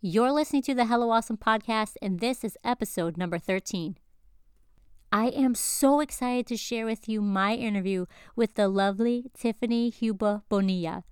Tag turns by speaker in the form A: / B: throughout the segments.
A: You're listening to the Hello Awesome podcast, and this is episode number 13. I am so excited to share with you my interview with the lovely Tiffany Huba Bonilla.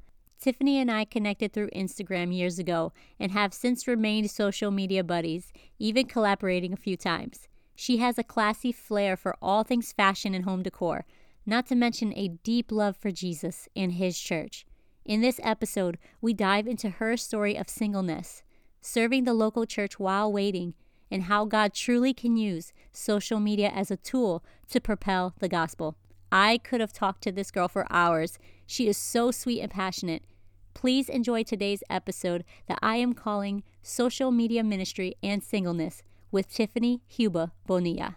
A: Tiffany and I connected through Instagram years ago and have since remained social media buddies, even collaborating a few times. She has a classy flair for all things fashion and home decor, not to mention a deep love for Jesus and his church. In this episode, we dive into her story of singleness, serving the local church while waiting, and how God truly can use social media as a tool to propel the gospel. I could have talked to this girl for hours. She is so sweet and passionate. Please enjoy today's episode that I am calling Social Media Ministry and Singleness with Tiffany Huba Bonilla.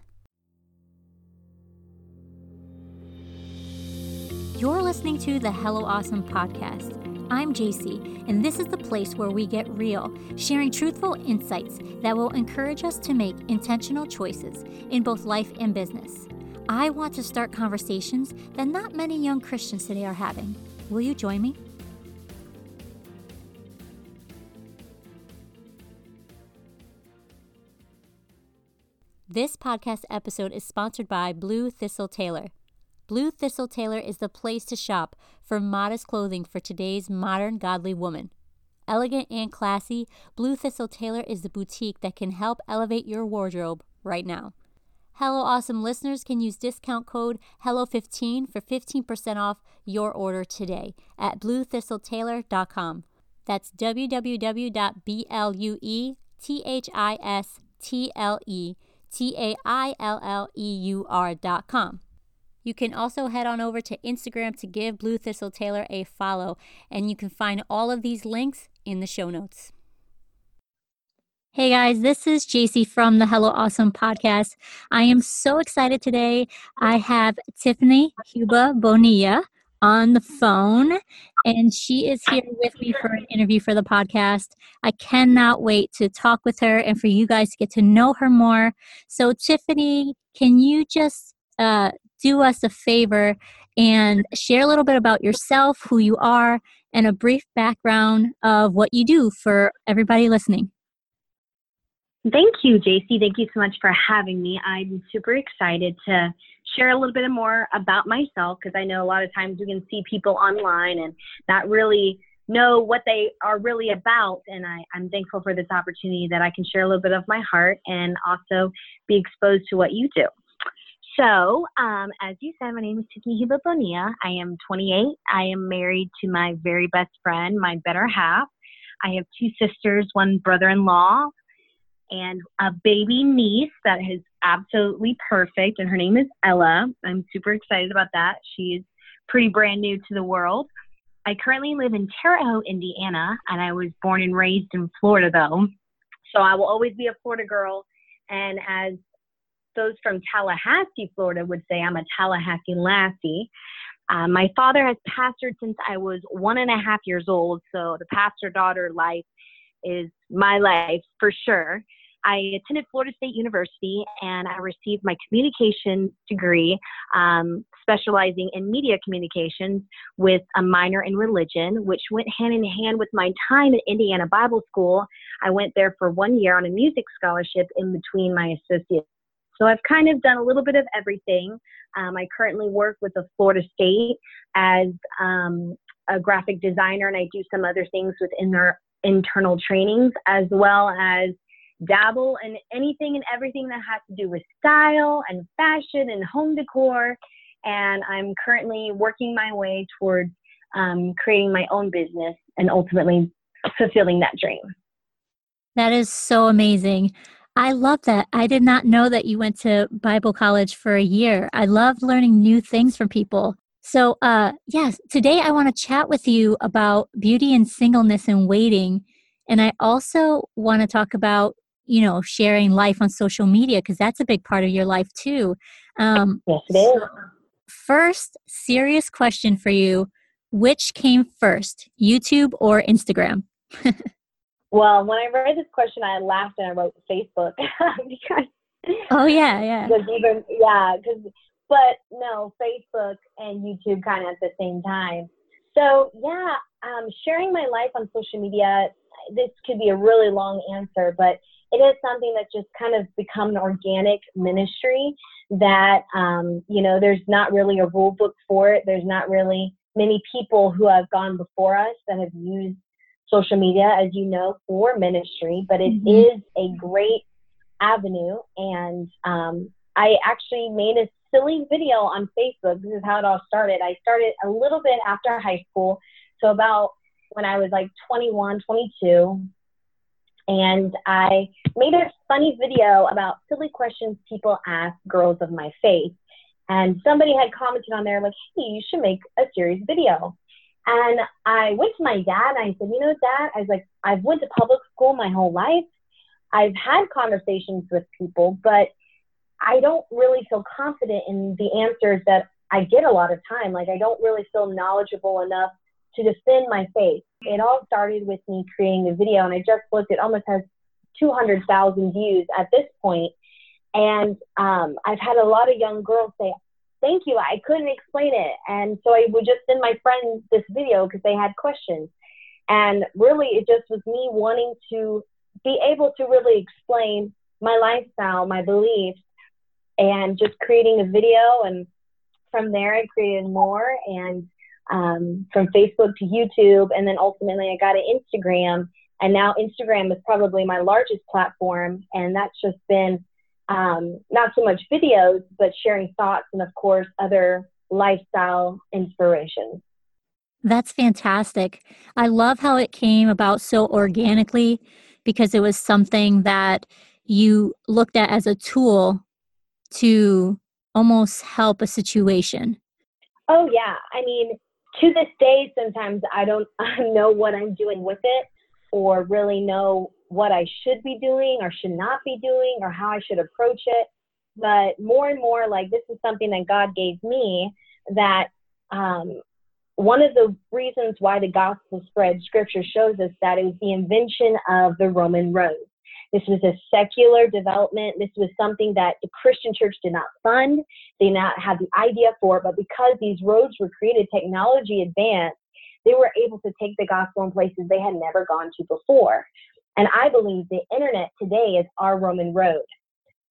A: You're listening to the Hello Awesome podcast. I'm JC, and this is the place where we get real, sharing truthful insights that will encourage us to make intentional choices in both life and business. I want to start conversations that not many young Christians today are having. Will you join me? This podcast episode is sponsored by Blue Thistle Tailleur. Blue Thistle Tailleur is the place to shop for modest clothing for today's modern godly woman. Elegant and classy, Blue Thistle Tailleur is the boutique that can help elevate your wardrobe right now. Hello Awesome listeners can use discount code HELLO15 for 15% off your order today at bluethistletailleur.com. That's www.bluethistle You can also head on over to Instagram to give Blue Thistle Tailleur a follow, and you can find all of these links in the show notes. Hey guys, this is JC from the Hello Awesome podcast. I am so excited today. I have Tiffany Huba Bonilla on the phone, and she is here with me for an interview for the podcast. I cannot wait to talk with her and for you guys to get to know her more. So, Tiffany, can you just uh, do us a favor and share a little bit about yourself, who you are, and a brief background of what you do for everybody listening?
B: Thank you, JC. Thank you so much for having me. I'm super excited to share a little bit more about myself because I know a lot of times we can see people online and not really know what they are really about. And I, am thankful for this opportunity that I can share a little bit of my heart and also be exposed to what you do. So, um, as you said, my name is Tiffany Huba Bonilla. I am 28. I am married to my very best friend, my better half. I have two sisters, one brother in law, and a baby niece that is absolutely perfect, and her name is Ella. I'm super excited about that. She's pretty brand new to the world. I currently live in Terre Haute, Indiana, and I was born and raised in Florida, though. So I will always be a Florida girl. And as those from Tallahassee, Florida would say, I'm a Tallahassee lassie. Uh, my father has pastored since I was one and a half years old, so the pastor daughter life is my life for sure. I attended Florida State University and I received my communications degree, um, specializing in media communications with a minor in religion, which went hand in hand with my time at Indiana Bible School. I went there for one year on a music scholarship in between my associates. So I've kind of done a little bit of everything. Um, I currently work with the Florida State as um, a graphic designer, and I do some other things within their internal trainings as well as dabble in anything and everything that has to do with style and fashion and home decor. And I'm currently working my way towards um, creating my own business and ultimately fulfilling that dream.
A: That is so amazing. I love that. I did not know that you went to Bible college for a year. I love learning new things from people. So, uh, yes, today I want to chat with you about beauty and singleness and waiting. And I also want to talk about you know sharing life on social media because that's a big part of your life too um,
B: yes, it is.
A: first serious question for you which came first youtube or instagram
B: well when i read this question i laughed and i wrote facebook because
A: oh yeah yeah Because
B: even, yeah because but no facebook and youtube kind of at the same time so yeah um, sharing my life on social media this could be a really long answer, but it is something that's just kind of become an organic ministry that, um, you know, there's not really a rule book for it. There's not really many people who have gone before us that have used social media, as you know, for ministry, but it mm-hmm. is a great avenue. And um, I actually made a silly video on Facebook. This is how it all started. I started a little bit after high school. So about when I was like 21, 22. And I made a funny video about silly questions people ask girls of my faith. And somebody had commented on there like, hey, you should make a serious video. And I went to my dad and I said, you know, dad, I was like, I've went to public school my whole life. I've had conversations with people, but I don't really feel confident in the answers that I get a lot of time. Like I don't really feel knowledgeable enough to defend my faith. It all started with me creating a video, and I just looked, it almost has 200,000 views at this point. And um, I've had a lot of young girls say, Thank you, I couldn't explain it. And so I would just send my friends this video because they had questions. And really, it just was me wanting to be able to really explain my lifestyle, my beliefs, and just creating a video. And from there, I created more. And um, from Facebook to YouTube, and then ultimately I got an Instagram, and now Instagram is probably my largest platform, and that's just been um, not so much videos, but sharing thoughts and of course other lifestyle inspirations.
A: That's fantastic. I love how it came about so organically because it was something that you looked at as a tool to almost help a situation.
B: Oh, yeah. I mean, to this day, sometimes I don't know what I'm doing with it or really know what I should be doing or should not be doing or how I should approach it. But more and more, like this is something that God gave me that um, one of the reasons why the gospel spread, scripture shows us that it was the invention of the Roman road. This was a secular development. This was something that the Christian church did not fund. They did not have the idea for, but because these roads were created, technology advanced, they were able to take the gospel in places they had never gone to before. And I believe the internet today is our Roman road.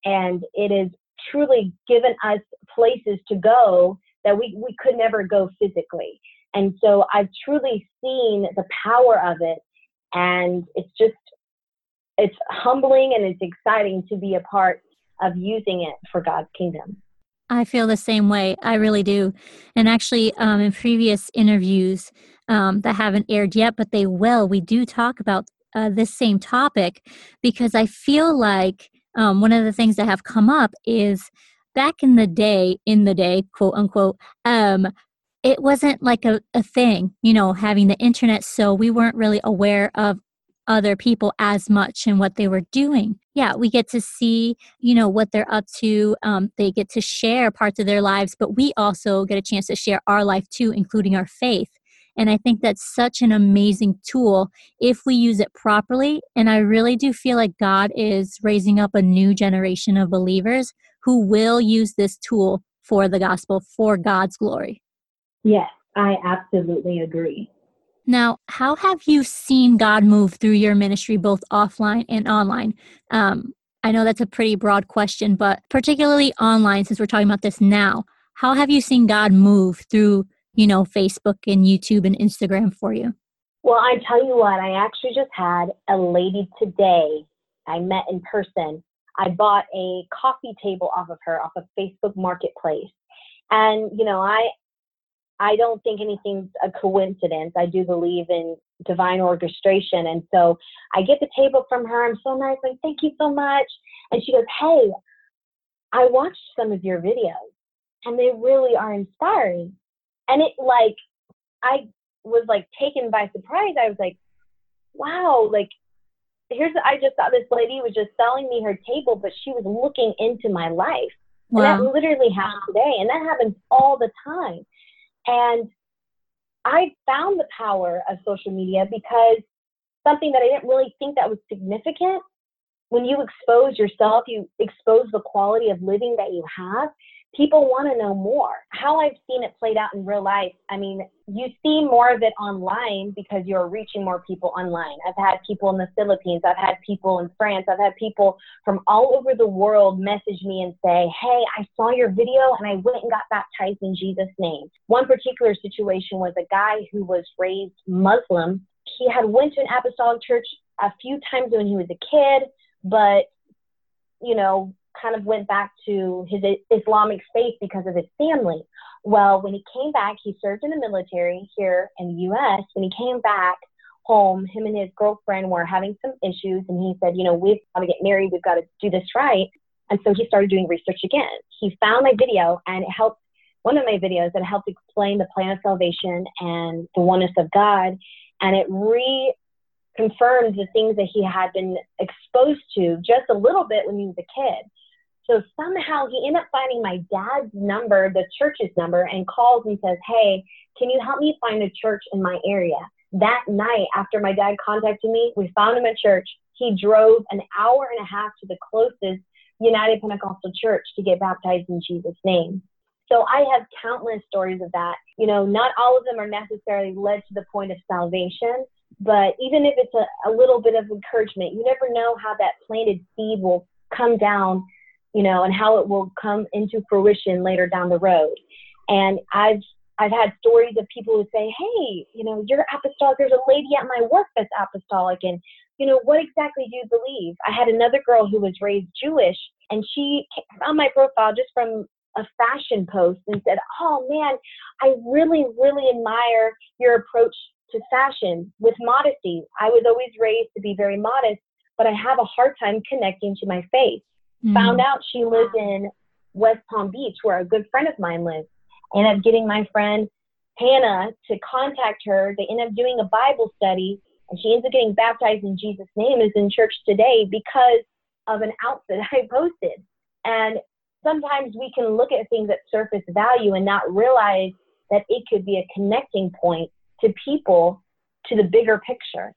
B: And it has truly given us places to go that we, we could never go physically. And so I've truly seen the power of it. And it's just it's humbling and it's exciting to be a part of using it for God's kingdom.
A: I feel the same way. I really do. And actually, um, in previous interviews um, that haven't aired yet, but they will, we do talk about uh, this same topic because I feel like um, one of the things that have come up is back in the day, in the day, quote unquote, um, it wasn't like a, a thing, you know, having the internet. So we weren't really aware of other people as much and what they were doing. Yeah, we get to see, you know, what they're up to. Um, they get to share parts of their lives, but we also get a chance to share our life too, including our faith. And I think that's such an amazing tool if we use it properly. And I really do feel like God is raising up a new generation of believers who will use this tool for the gospel for God's glory.
B: Yes, I absolutely agree.
A: Now, how have you seen God move through your ministry, both offline and online? Um, I know that's a pretty broad question, but particularly online, since we're talking about this now, how have you seen God move through, you know, Facebook and YouTube and Instagram for you?
B: Well, I tell you what, I actually just had a lady today I met in person. I bought a coffee table off of her off of Facebook Marketplace. And, you know, I I don't think anything's a coincidence. I do believe in divine orchestration. And so I get the table from her. I'm so nice, like, thank you so much. And she goes, Hey, I watched some of your videos and they really are inspiring. And it like, I was like taken by surprise. I was like, wow, like, here's, I just thought this lady was just selling me her table, but she was looking into my life. Wow. And that literally happened today. And that happens all the time. And I found the power of social media because something that I didn't really think that was significant. When you expose yourself, you expose the quality of living that you have. People want to know more. How I've seen it played out in real life, I mean, you see more of it online because you're reaching more people online. I've had people in the Philippines, I've had people in France, I've had people from all over the world message me and say, Hey, I saw your video and I went and got baptized in Jesus' name. One particular situation was a guy who was raised Muslim. He had went to an apostolic church a few times when he was a kid, but you know, kind of went back to his Islamic faith because of his family. Well, when he came back, he served in the military here in the US. When he came back home, him and his girlfriend were having some issues, and he said, You know, we've got to get married, we've got to do this right. And so he started doing research again. He found my video, and it helped one of my videos that helped explain the plan of salvation and the oneness of God. And it re confirmed the things that he had been exposed to just a little bit when he was a kid. So somehow he ended up finding my dad's number, the church's number, and calls and says, Hey, can you help me find a church in my area? That night, after my dad contacted me, we found him a church. He drove an hour and a half to the closest United Pentecostal church to get baptized in Jesus' name. So I have countless stories of that. You know, not all of them are necessarily led to the point of salvation, but even if it's a, a little bit of encouragement, you never know how that planted seed will come down you know, and how it will come into fruition later down the road. And I've I've had stories of people who say, "Hey, you know, you're apostolic. There's a lady at my work that's apostolic, and you know, what exactly do you believe?" I had another girl who was raised Jewish, and she found my profile just from a fashion post and said, "Oh man, I really, really admire your approach to fashion with modesty. I was always raised to be very modest, but I have a hard time connecting to my faith." Mm. Found out she lived in West Palm Beach, where a good friend of mine lives. Ended up getting my friend Hannah to contact her. They end up doing a Bible study, and she ends up getting baptized in Jesus' name. Is in church today because of an outfit I posted. And sometimes we can look at things at surface value and not realize that it could be a connecting point to people to the bigger picture.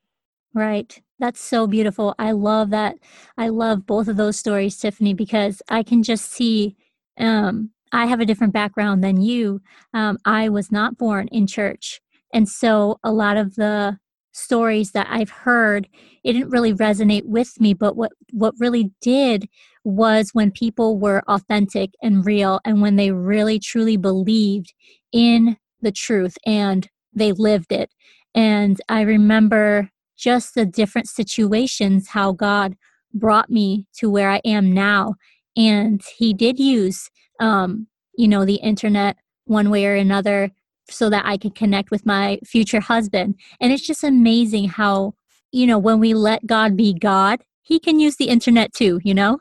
A: Right. That's so beautiful. I love that. I love both of those stories, Tiffany, because I can just see um, I have a different background than you. Um, I was not born in church. And so a lot of the stories that I've heard, it didn't really resonate with me. But what, what really did was when people were authentic and real and when they really truly believed in the truth and they lived it. And I remember just the different situations, how God brought me to where I am now. And He did use, um, you know, the internet one way or another so that I could connect with my future husband. And it's just amazing how, you know, when we let God be God, He can use the internet too, you know?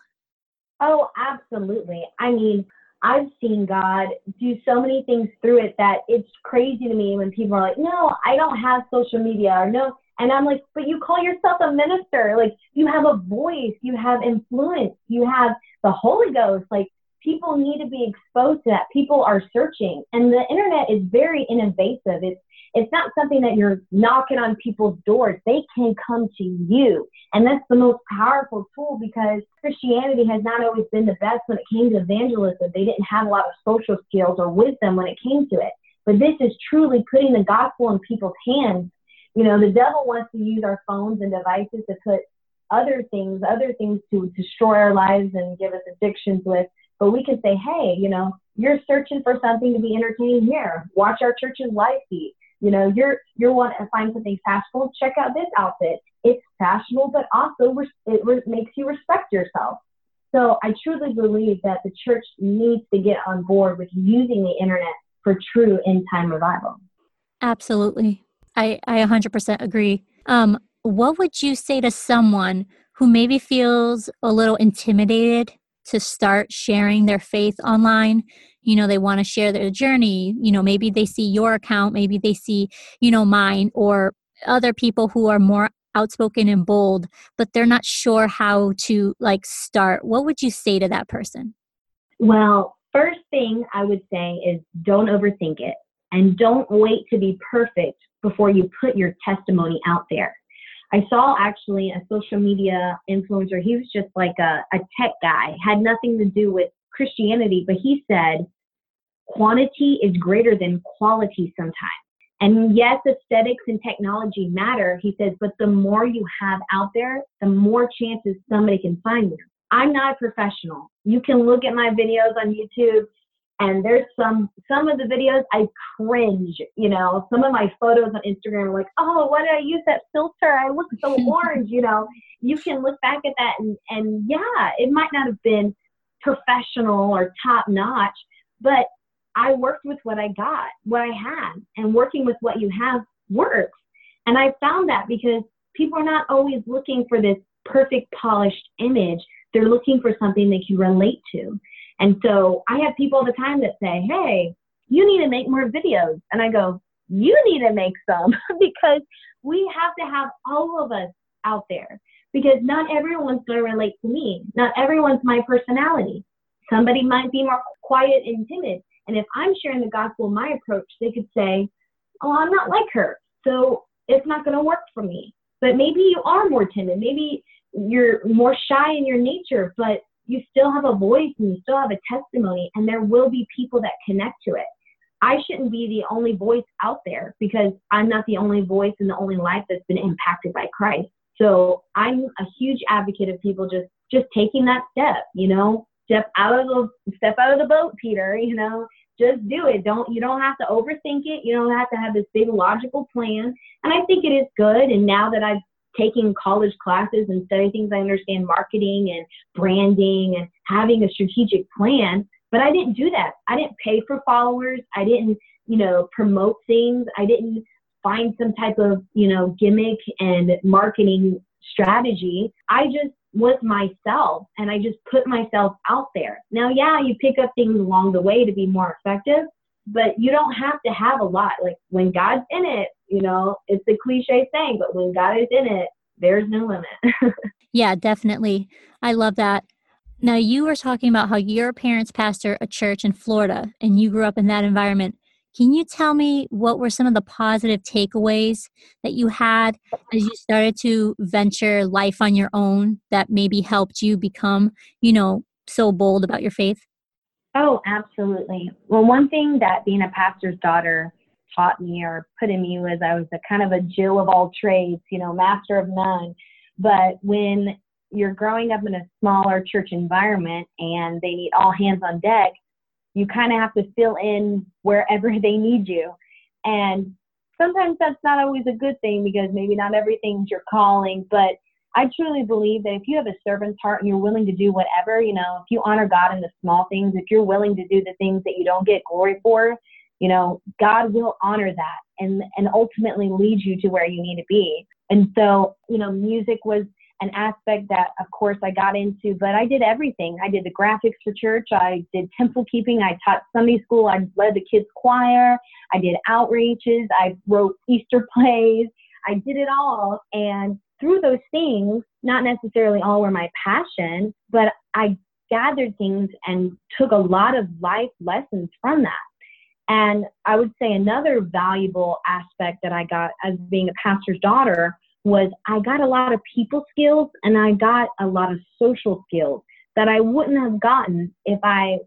B: Oh, absolutely. I mean, I've seen God do so many things through it that it's crazy to me when people are like, no, I don't have social media or no, and I'm like, but you call yourself a minister. Like, you have a voice, you have influence, you have the Holy Ghost. Like, people need to be exposed to that. People are searching. And the internet is very invasive. It's it's not something that you're knocking on people's doors. They can come to you. And that's the most powerful tool because Christianity has not always been the best when it came to evangelism. They didn't have a lot of social skills or wisdom when it came to it. But this is truly putting the gospel in people's hands you know, the devil wants to use our phones and devices to put other things, other things to destroy our lives and give us addictions with. But we can say, hey, you know, you're searching for something to be entertained here. Watch our church's live feed. You know, you're you're wanting to find something fashionable. Check out this outfit. It's fashionable, but also it re- makes you respect yourself. So I truly believe that the church needs to get on board with using the internet for true end time revival.
A: Absolutely. I, I 100% agree. Um, what would you say to someone who maybe feels a little intimidated to start sharing their faith online? You know, they want to share their journey. You know, maybe they see your account, maybe they see, you know, mine or other people who are more outspoken and bold, but they're not sure how to like start. What would you say to that person?
B: Well, first thing I would say is don't overthink it and don't wait to be perfect before you put your testimony out there. I saw actually a social media influencer. He was just like a, a tech guy, had nothing to do with Christianity, but he said quantity is greater than quality sometimes. And yes, aesthetics and technology matter, he says, but the more you have out there, the more chances somebody can find you. I'm not a professional. You can look at my videos on YouTube and there's some some of the videos I cringe, you know. Some of my photos on Instagram are like, oh, why did I use that filter? I look so orange, you know. You can look back at that and and yeah, it might not have been professional or top notch, but I worked with what I got, what I had, and working with what you have works. And I found that because people are not always looking for this perfect polished image. They're looking for something they can relate to. And so I have people all the time that say, Hey, you need to make more videos. And I go, You need to make some because we have to have all of us out there because not everyone's going to relate to me. Not everyone's my personality. Somebody might be more quiet and timid. And if I'm sharing the gospel, my approach, they could say, Oh, I'm not like her. So it's not going to work for me. But maybe you are more timid. Maybe you're more shy in your nature, but you still have a voice and you still have a testimony, and there will be people that connect to it. I shouldn't be the only voice out there because I'm not the only voice and the only life that's been impacted by Christ. So I'm a huge advocate of people just just taking that step, you know, step out of the step out of the boat, Peter, you know, just do it. Don't you don't have to overthink it. You don't have to have this big logical plan. And I think it is good. And now that I've taking college classes and studying things, I understand marketing and branding and having a strategic plan. But I didn't do that. I didn't pay for followers. I didn't, you know, promote things. I didn't find some type of, you know, gimmick and marketing strategy. I just was myself and I just put myself out there. Now, yeah, you pick up things along the way to be more effective, but you don't have to have a lot. Like when God's in it, you know, it's a cliche saying, but when God is in it, there's no limit.
A: yeah, definitely. I love that. Now, you were talking about how your parents pastor a church in Florida and you grew up in that environment. Can you tell me what were some of the positive takeaways that you had as you started to venture life on your own that maybe helped you become, you know, so bold about your faith?
B: Oh, absolutely. Well, one thing that being a pastor's daughter taught me or put in me was I was a kind of a Jill of all trades, you know, master of none. But when you're growing up in a smaller church environment and they need all hands on deck, you kind of have to fill in wherever they need you. And sometimes that's not always a good thing because maybe not everything's your calling, but I truly believe that if you have a servant's heart and you're willing to do whatever, you know, if you honor God in the small things, if you're willing to do the things that you don't get glory for, you know, God will honor that and and ultimately lead you to where you need to be. And so, you know, music was an aspect that of course I got into, but I did everything. I did the graphics for church, I did temple keeping, I taught Sunday school, I led the kids choir, I did outreaches, I wrote Easter plays, I did it all. And through those things, not necessarily all were my passion, but I gathered things and took a lot of life lessons from that. And I would say another valuable aspect that I got as being a pastor's daughter was I got a lot of people skills and I got a lot of social skills that I wouldn't have gotten if I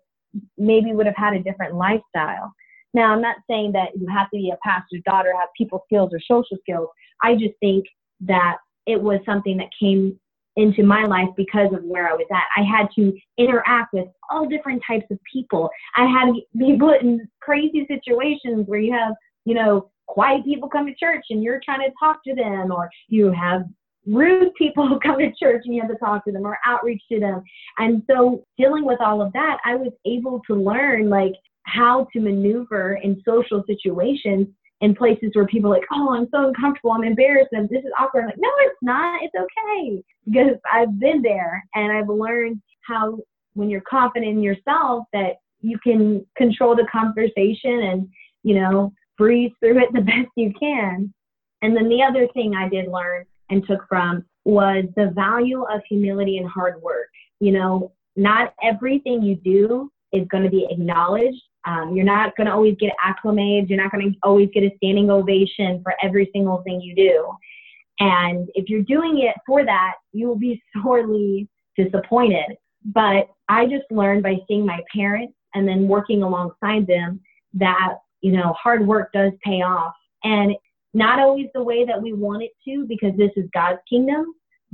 B: maybe would have had a different lifestyle. Now, I'm not saying that you have to be a pastor's daughter, have people skills or social skills. I just think that it was something that came into my life because of where I was at. I had to interact with all different types of people. I had to be put in crazy situations where you have, you know, quiet people come to church and you're trying to talk to them, or you have rude people come to church and you have to talk to them or outreach to them. And so dealing with all of that, I was able to learn like how to maneuver in social situations in places where people are like, oh, I'm so uncomfortable, I'm embarrassed, and this is awkward. I'm like, no, it's not. It's okay because I've been there and I've learned how when you're confident in yourself that you can control the conversation and you know breathe through it the best you can. And then the other thing I did learn and took from was the value of humility and hard work. You know, not everything you do is going to be acknowledged um, you're not going to always get acclimated. You're not going to always get a standing ovation for every single thing you do. And if you're doing it for that, you will be sorely disappointed. But I just learned by seeing my parents and then working alongside them that, you know, hard work does pay off. And not always the way that we want it to because this is God's kingdom,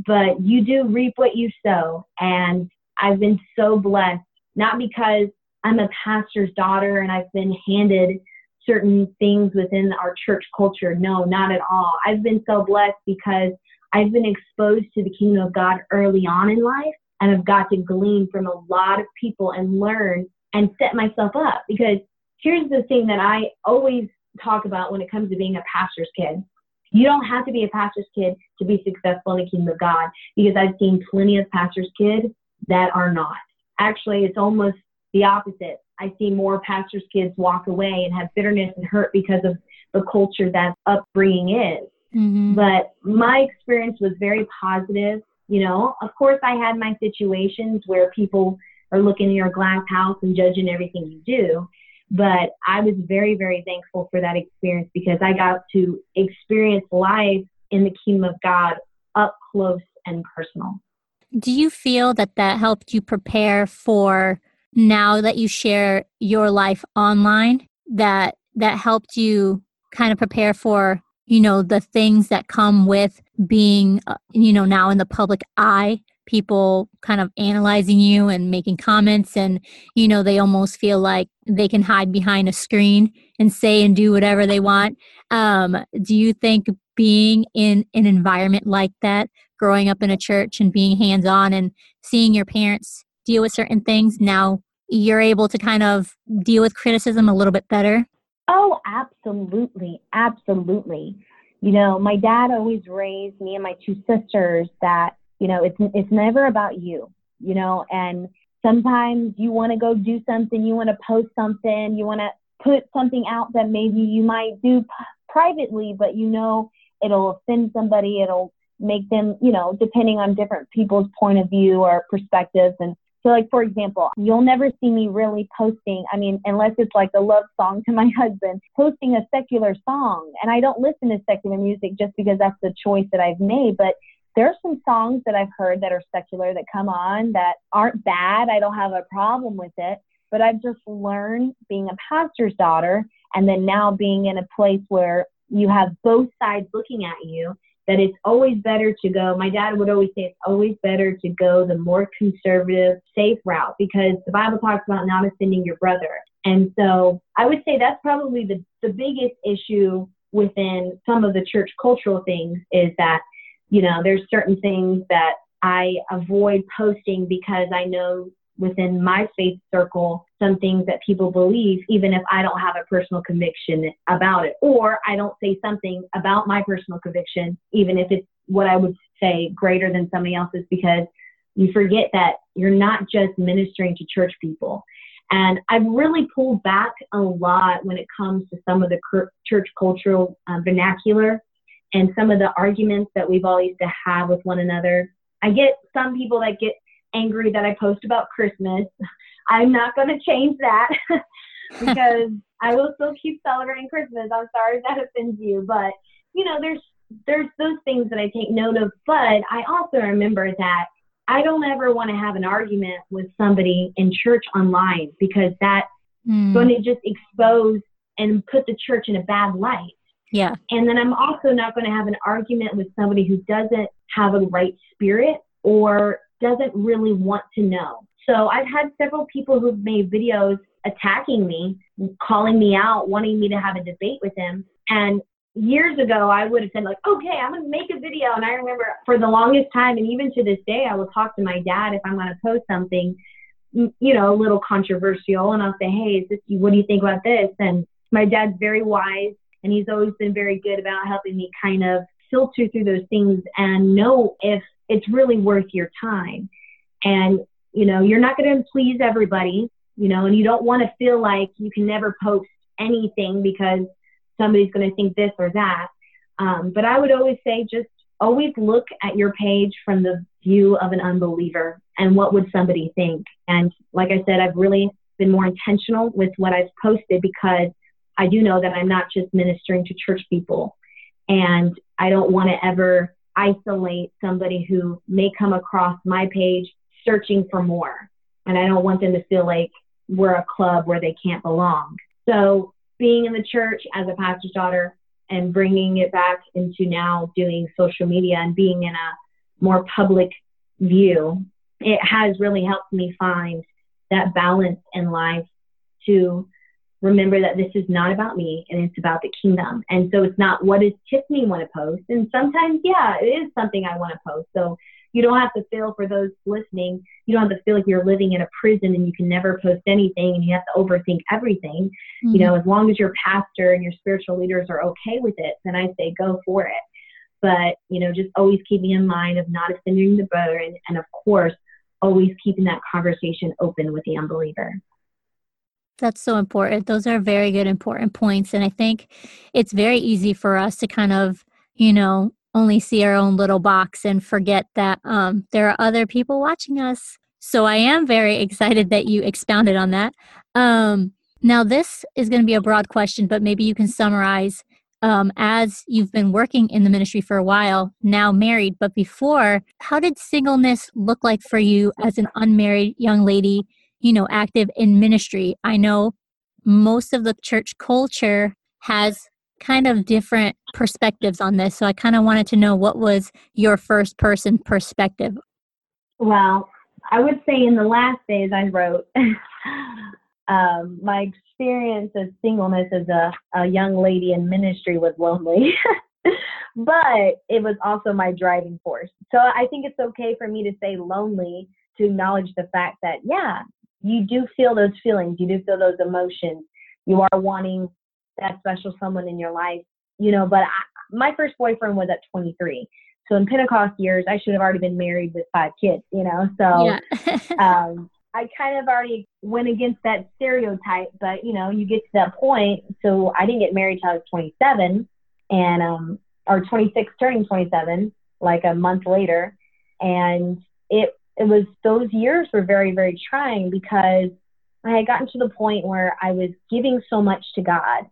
B: but you do reap what you sow. And I've been so blessed, not because I'm a pastor's daughter and I've been handed certain things within our church culture. No, not at all. I've been so blessed because I've been exposed to the kingdom of God early on in life and I've got to glean from a lot of people and learn and set myself up. Because here's the thing that I always talk about when it comes to being a pastor's kid. You don't have to be a pastor's kid to be successful in the kingdom of God because I've seen plenty of pastor's kids that are not. Actually, it's almost the opposite. I see more pastors' kids walk away and have bitterness and hurt because of the culture that upbringing is. Mm-hmm. But my experience was very positive. You know, of course, I had my situations where people are looking in your glass house and judging everything you do. But I was very, very thankful for that experience because I got to experience life in the kingdom of God up close and personal.
A: Do you feel that that helped you prepare for now that you share your life online that that helped you kind of prepare for you know the things that come with being uh, you know now in the public eye people kind of analyzing you and making comments and you know they almost feel like they can hide behind a screen and say and do whatever they want? Um, do you think being in an environment like that growing up in a church and being hands on and seeing your parents deal with certain things, now you're able to kind of deal with criticism a little bit better?
B: Oh, absolutely. Absolutely. You know, my dad always raised me and my two sisters that, you know, it's it's never about you, you know, and sometimes you want to go do something, you want to post something, you want to put something out that maybe you might do p- privately, but you know it'll offend somebody, it'll make them, you know, depending on different people's point of view or perspectives. And so, like, for example, you'll never see me really posting, I mean, unless it's like a love song to my husband, posting a secular song. And I don't listen to secular music just because that's the choice that I've made. But there are some songs that I've heard that are secular that come on that aren't bad. I don't have a problem with it. But I've just learned being a pastor's daughter and then now being in a place where you have both sides looking at you that it's always better to go. My dad would always say it's always better to go the more conservative, safe route because the Bible talks about not offending your brother. And so I would say that's probably the, the biggest issue within some of the church cultural things is that, you know, there's certain things that I avoid posting because I know within my faith circle some things that people believe, even if I don't have a personal conviction about it, or I don't say something about my personal conviction, even if it's what I would say greater than somebody else's, because you forget that you're not just ministering to church people. And I've really pulled back a lot when it comes to some of the church cultural uh, vernacular and some of the arguments that we've all used to have with one another. I get some people that get angry that I post about Christmas. I'm not going to change that because I will still keep celebrating Christmas. I'm sorry that offends you, but you know, there's there's those things that I take note of, but I also remember that I don't ever want to have an argument with somebody in church online because that's mm. going to just expose and put the church in a bad light.
A: Yeah.
B: And then I'm also not going to have an argument with somebody who doesn't have a right spirit or doesn't really want to know. So I've had several people who've made videos attacking me, calling me out, wanting me to have a debate with them. And years ago, I would have said like, okay, I'm going to make a video. And I remember for the longest time, and even to this day, I will talk to my dad if I'm going to post something, you know, a little controversial. And I'll say, hey, is this, what do you think about this? And my dad's very wise and he's always been very good about helping me kind of filter through those things and know if it's really worth your time. And, you know, you're not going to please everybody, you know, and you don't want to feel like you can never post anything because somebody's going to think this or that. Um, but I would always say just always look at your page from the view of an unbeliever and what would somebody think. And like I said, I've really been more intentional with what I've posted because I do know that I'm not just ministering to church people. And I don't want to ever isolate somebody who may come across my page searching for more. And I don't want them to feel like we're a club where they can't belong. So being in the church as a pastor's daughter and bringing it back into now doing social media and being in a more public view, it has really helped me find that balance in life to remember that this is not about me and it's about the kingdom. And so it's not what does Tiffany want to post? And sometimes, yeah, it is something I want to post. So you don't have to feel for those listening, you don't have to feel like you're living in a prison and you can never post anything and you have to overthink everything. Mm-hmm. You know, as long as your pastor and your spiritual leaders are okay with it, then I say go for it. But, you know, just always keeping in mind of not offending the brother and, and of course, always keeping that conversation open with the unbeliever.
A: That's so important. Those are very good, important points. And I think it's very easy for us to kind of, you know, only see our own little box and forget that um, there are other people watching us. So I am very excited that you expounded on that. Um, now, this is going to be a broad question, but maybe you can summarize um, as you've been working in the ministry for a while, now married, but before, how did singleness look like for you as an unmarried young lady, you know, active in ministry? I know most of the church culture has kind of different perspectives on this. So I kind of wanted to know what was your first person perspective?
B: Well, I would say in the last days I wrote, um, my experience of singleness as a, a young lady in ministry was lonely. but it was also my driving force. So I think it's okay for me to say lonely to acknowledge the fact that, yeah, you do feel those feelings, you do feel those emotions. You are wanting that special someone in your life, you know. But I, my first boyfriend was at 23. So in Pentecost years, I should have already been married with five kids, you know. So yeah. um, I kind of already went against that stereotype, but you know, you get to that point. So I didn't get married till I was 27, and um, or 26, turning 27, like a month later, and it it was those years were very very trying because I had gotten to the point where I was giving so much to God,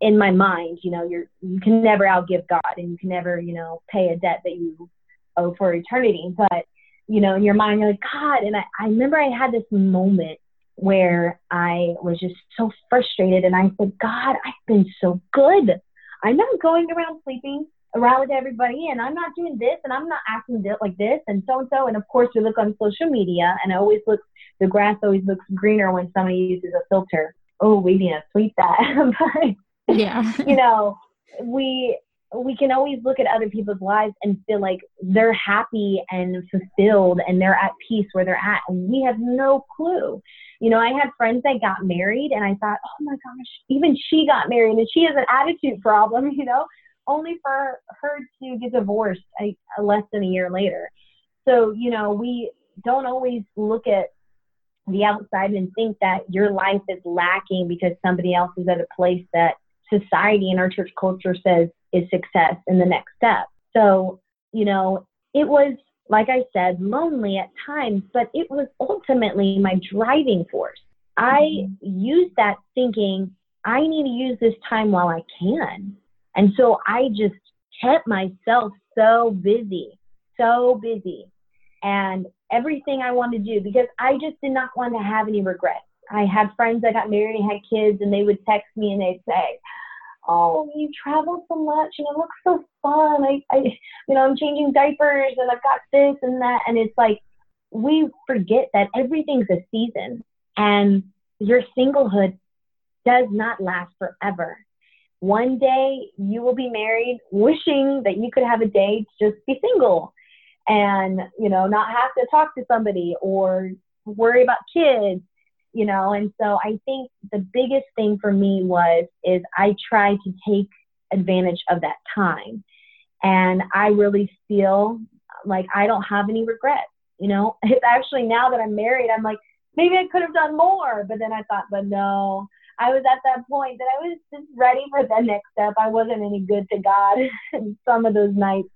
B: in my mind, you know, you're you can never outgive God, and you can never, you know, pay a debt that you owe for eternity. But you know, in your mind, you're like God. And I, I remember I had this moment where I was just so frustrated, and I said, God, I've been so good. I'm not going around sleeping around with everybody, and I'm not doing this, and I'm not acting like this, and so and so. And of course, we look on social media, and it always looks the grass always looks greener when somebody uses a filter oh, we need to tweet that. but, yeah. you know, we we can always look at other people's lives and feel like they're happy and fulfilled and they're at peace where they're at and we have no clue you know i had friends that got married and i thought oh my gosh even she got married and she has an attitude problem you know only for her to get divorced a, a less than a year later so you know we don't always look at the outside and think that your life is lacking because somebody else is at a place that society and our church culture says is success in the next step. So, you know, it was, like I said, lonely at times, but it was ultimately my driving force. I mm-hmm. used that thinking, I need to use this time while I can. And so I just kept myself so busy, so busy. And everything I wanted to do because I just did not want to have any regrets. I had friends that got married and had kids, and they would text me and they'd say, "Oh, you travel so much, and it looks so fun. I, I, you know, I'm changing diapers, and I've got this and that." And it's like we forget that everything's a season, and your singlehood does not last forever. One day you will be married, wishing that you could have a day to just be single and you know not have to talk to somebody or worry about kids you know? And so i think the biggest thing for me was is i tried to take advantage of that time. And i really feel like i don't have any regrets you know? It's actually now that i'm married i'm like maybe i could have done more but then i thought but no i was at that point that i was just ready for the next step i wasn't any good to god some of those nights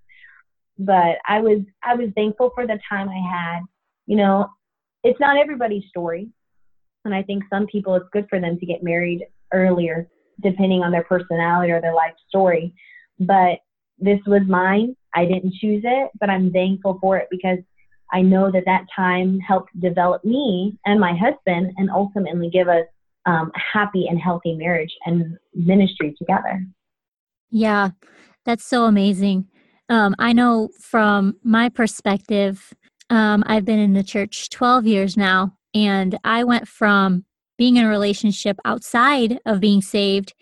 B: but I was I was thankful for the time I had. You know, it's not everybody's story, and I think some people it's good for them to get married earlier, depending on their personality or their life story. But this was mine. I didn't choose it, but I'm thankful for it because I know that that time helped develop me and my husband and ultimately give us um, a happy and healthy marriage and ministry together.
A: Yeah, that's so amazing. Um, I know from my perspective, um, I've been in the church 12 years now, and I went from being in a relationship outside of being saved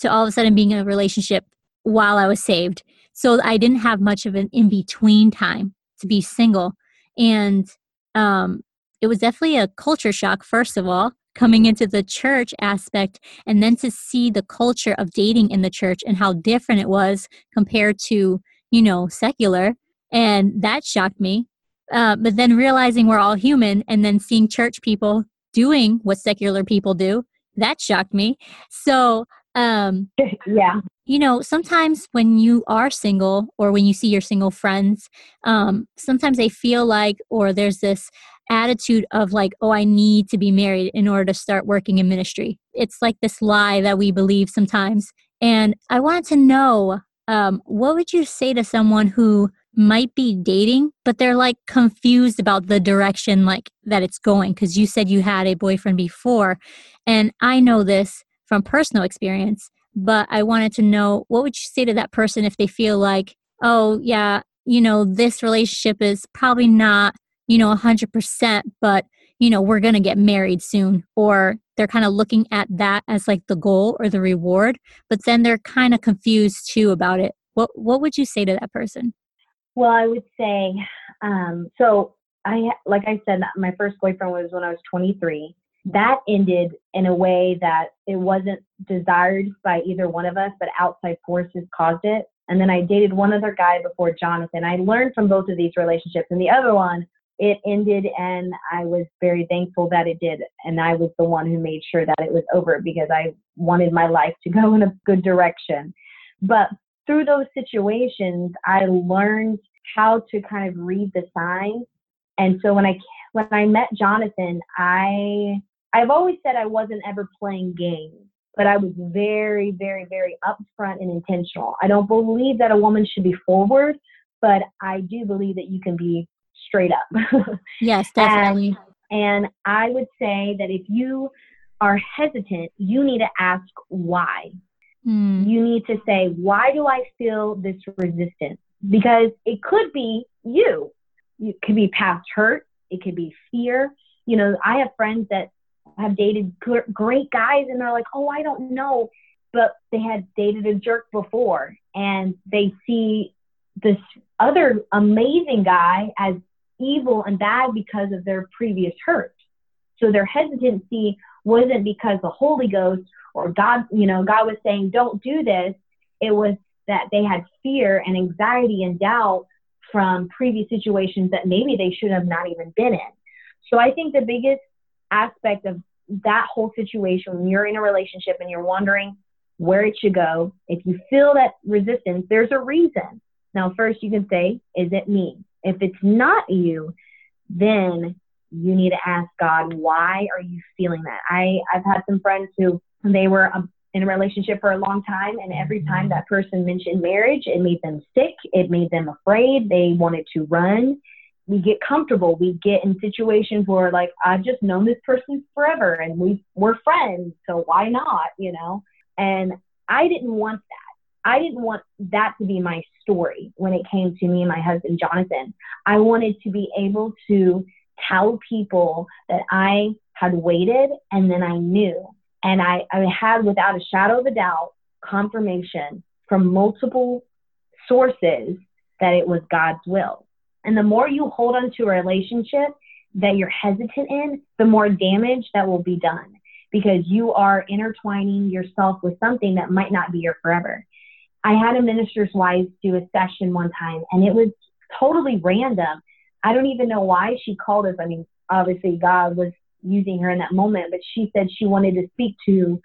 A: to all of a sudden being in a relationship while I was saved. So I didn't have much of an in between time to be single. And um, it was definitely a culture shock, first of all, coming into the church aspect, and then to see the culture of dating in the church and how different it was compared to, you know, secular. And that shocked me. Uh, but then realizing we're all human and then seeing church people doing what secular people do, that shocked me. So, um,
B: yeah
A: you know, sometimes when you are single or when you see your single friends, um, sometimes they feel like, or there's this attitude of like, oh, I need to be married in order to start working in ministry. It's like this lie that we believe sometimes. And I wanted to know um, what would you say to someone who might be dating, but they're like confused about the direction like that it's going? Because you said you had a boyfriend before. And I know this from personal experience but I wanted to know what would you say to that person if they feel like, oh, yeah, you know, this relationship is probably not, you know, 100%, but, you know, we're going to get married soon. Or they're kind of looking at that as like the goal or the reward, but then they're kind of confused too about it. What, what would you say to that person?
B: Well, I would say, um, so I, like I said, my first boyfriend was when I was 23 that ended in a way that it wasn't desired by either one of us, but outside forces caused it. And then I dated one other guy before Jonathan. I learned from both of these relationships. And the other one, it ended, and I was very thankful that it did. And I was the one who made sure that it was over because I wanted my life to go in a good direction. But through those situations, I learned how to kind of read the signs. And so when I when I met Jonathan, I I've always said I wasn't ever playing games, but I was very, very, very upfront and intentional. I don't believe that a woman should be forward, but I do believe that you can be straight up.
A: yes, definitely.
B: And, and I would say that if you are hesitant, you need to ask why. Mm. You need to say, why do I feel this resistance? Because it could be you. It could be past hurt. It could be fear. You know, I have friends that have dated great guys and they're like, oh, I don't know. But they had dated a jerk before and they see this other amazing guy as evil and bad because of their previous hurt. So their hesitancy wasn't because the Holy Ghost or God, you know, God was saying, don't do this. It was that they had fear and anxiety and doubt from previous situations that maybe they should have not even been in. So I think the biggest aspect of that whole situation when you're in a relationship and you're wondering where it should go, if you feel that resistance, there's a reason. Now, first you can say, Is it me? If it's not you, then you need to ask God, why are you feeling that? I, I've had some friends who they were um, in a relationship for a long time, and every time that person mentioned marriage, it made them sick, it made them afraid, they wanted to run we get comfortable. We get in situations where like I've just known this person forever and we we're friends, so why not, you know? And I didn't want that. I didn't want that to be my story when it came to me and my husband Jonathan. I wanted to be able to tell people that I had waited and then I knew. And I, I had without a shadow of a doubt confirmation from multiple sources that it was God's will. And the more you hold on to a relationship that you're hesitant in, the more damage that will be done because you are intertwining yourself with something that might not be your forever. I had a minister's wife do a session one time and it was totally random. I don't even know why she called us. I mean, obviously God was using her in that moment, but she said she wanted to speak to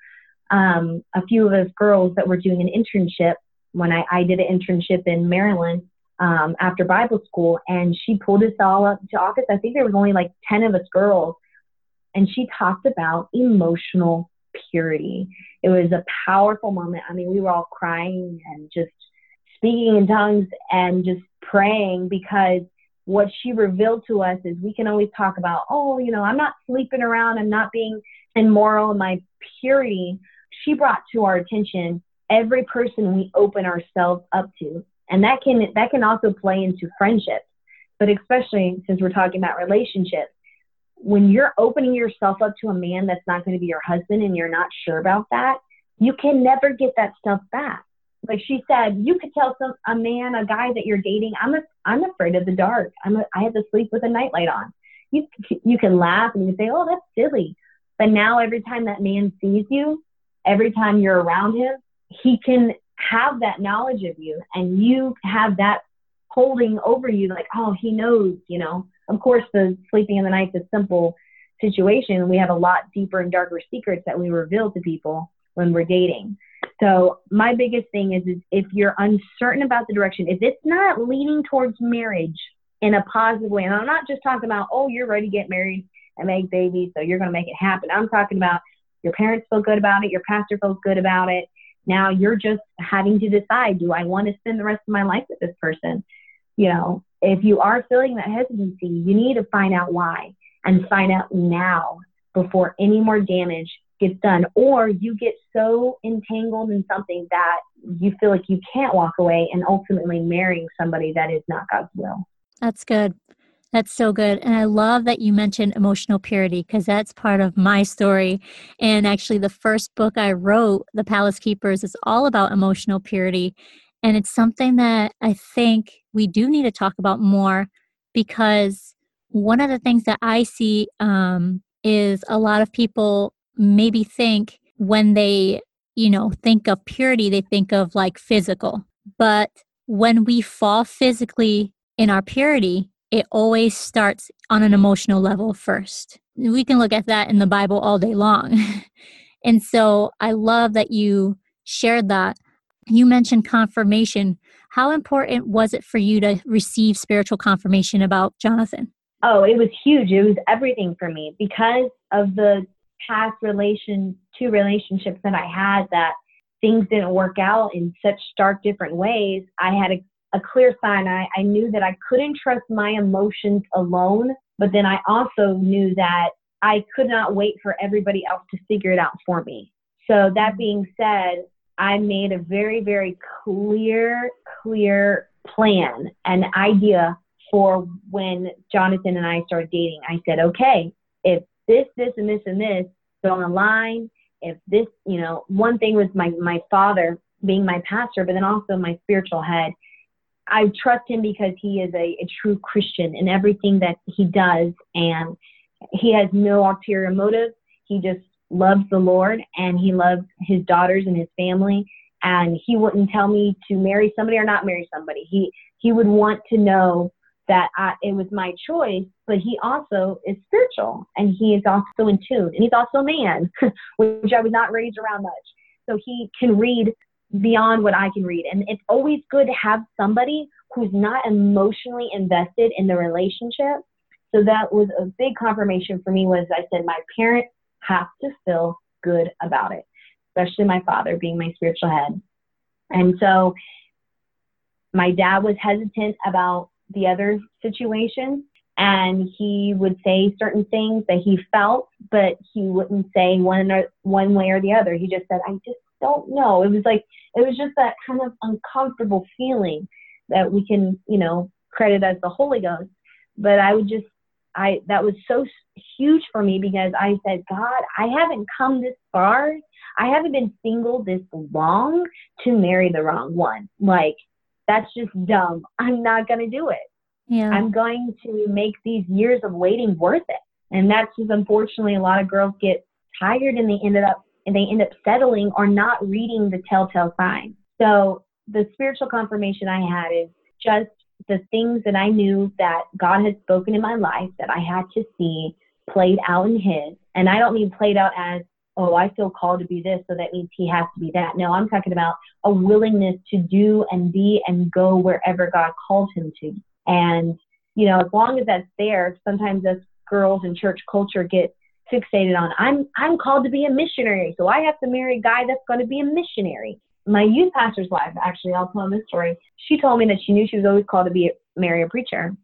B: um, a few of us girls that were doing an internship when I, I did an internship in Maryland um, after Bible school, and she pulled us all up to office. I think there was only like ten of us girls, and she talked about emotional purity. It was a powerful moment. I mean, we were all crying and just speaking in tongues and just praying because what she revealed to us is we can always talk about, oh, you know, I'm not sleeping around, I'm not being immoral in my purity. She brought to our attention every person we open ourselves up to. And that can that can also play into friendships. But especially since we're talking about relationships, when you're opening yourself up to a man that's not going to be your husband and you're not sure about that, you can never get that stuff back. Like she said, you could tell some a man, a guy that you're dating, I'm a, I'm afraid of the dark. I'm a, I have to sleep with a nightlight on. You you can laugh and you say, oh, that's silly. But now every time that man sees you, every time you're around him, he can have that knowledge of you, and you have that holding over you, like, oh, he knows, you know. Of course, the sleeping in the night is a simple situation. We have a lot deeper and darker secrets that we reveal to people when we're dating. So my biggest thing is, is if you're uncertain about the direction, if it's not leaning towards marriage in a positive way, and I'm not just talking about, oh, you're ready to get married and make babies, so you're going to make it happen. I'm talking about your parents feel good about it, your pastor feels good about it. Now you're just having to decide, do I want to spend the rest of my life with this person? You know, if you are feeling that hesitancy, you need to find out why and find out now before any more damage gets done, or you get so entangled in something that you feel like you can't walk away and ultimately marrying somebody that is not God's will.
A: That's good. That's so good. And I love that you mentioned emotional purity because that's part of my story. And actually, the first book I wrote, The Palace Keepers, is all about emotional purity. And it's something that I think we do need to talk about more because one of the things that I see um, is a lot of people maybe think when they, you know, think of purity, they think of like physical. But when we fall physically in our purity, it always starts on an emotional level first. We can look at that in the Bible all day long. and so I love that you shared that. You mentioned confirmation. How important was it for you to receive spiritual confirmation about Jonathan?
B: Oh, it was huge. It was everything for me because of the past relation two relationships that I had that things didn't work out in such stark different ways. I had a clear sign. I, I knew that I couldn't trust my emotions alone, but then I also knew that I could not wait for everybody else to figure it out for me. So, that mm-hmm. being said, I made a very, very clear, clear plan, an idea for when Jonathan and I started dating. I said, okay, if this, this, and this, and this don't align, if this, you know, one thing was my, my father being my pastor, but then also my spiritual head. I trust him because he is a, a true Christian in everything that he does, and he has no ulterior motive. He just loves the Lord and he loves his daughters and his family. And he wouldn't tell me to marry somebody or not marry somebody. He he would want to know that I, it was my choice, but he also is spiritual and he is also in tune and he's also a man, which I was not raised around much. So he can read beyond what I can read. And it's always good to have somebody who's not emotionally invested in the relationship. So that was a big confirmation for me was I said my parents have to feel good about it, especially my father being my spiritual head. And so my dad was hesitant about the other situation and he would say certain things that he felt, but he wouldn't say one or one way or the other. He just said, I just don't know. It was like it was just that kind of uncomfortable feeling that we can, you know, credit as the Holy Ghost. But I would just I that was so huge for me because I said, God, I haven't come this far. I haven't been single this long to marry the wrong one. Like that's just dumb. I'm not going to do it. Yeah. I'm going to make these years of waiting worth it. And that's just unfortunately a lot of girls get tired and they ended up and they end up settling or not reading the telltale signs. So the spiritual confirmation I had is just the things that I knew that God had spoken in my life that I had to see played out in His. And I don't mean played out as, oh, I feel called to be this, so that means He has to be that. No, I'm talking about a willingness to do and be and go wherever God called Him to. And, you know, as long as that's there, sometimes us girls in church culture get fixated on I'm I'm called to be a missionary, so I have to marry a guy that's going to be a missionary. My youth pastor's wife, actually, I'll tell this story. She told me that she knew she was always called to be a, marry a preacher,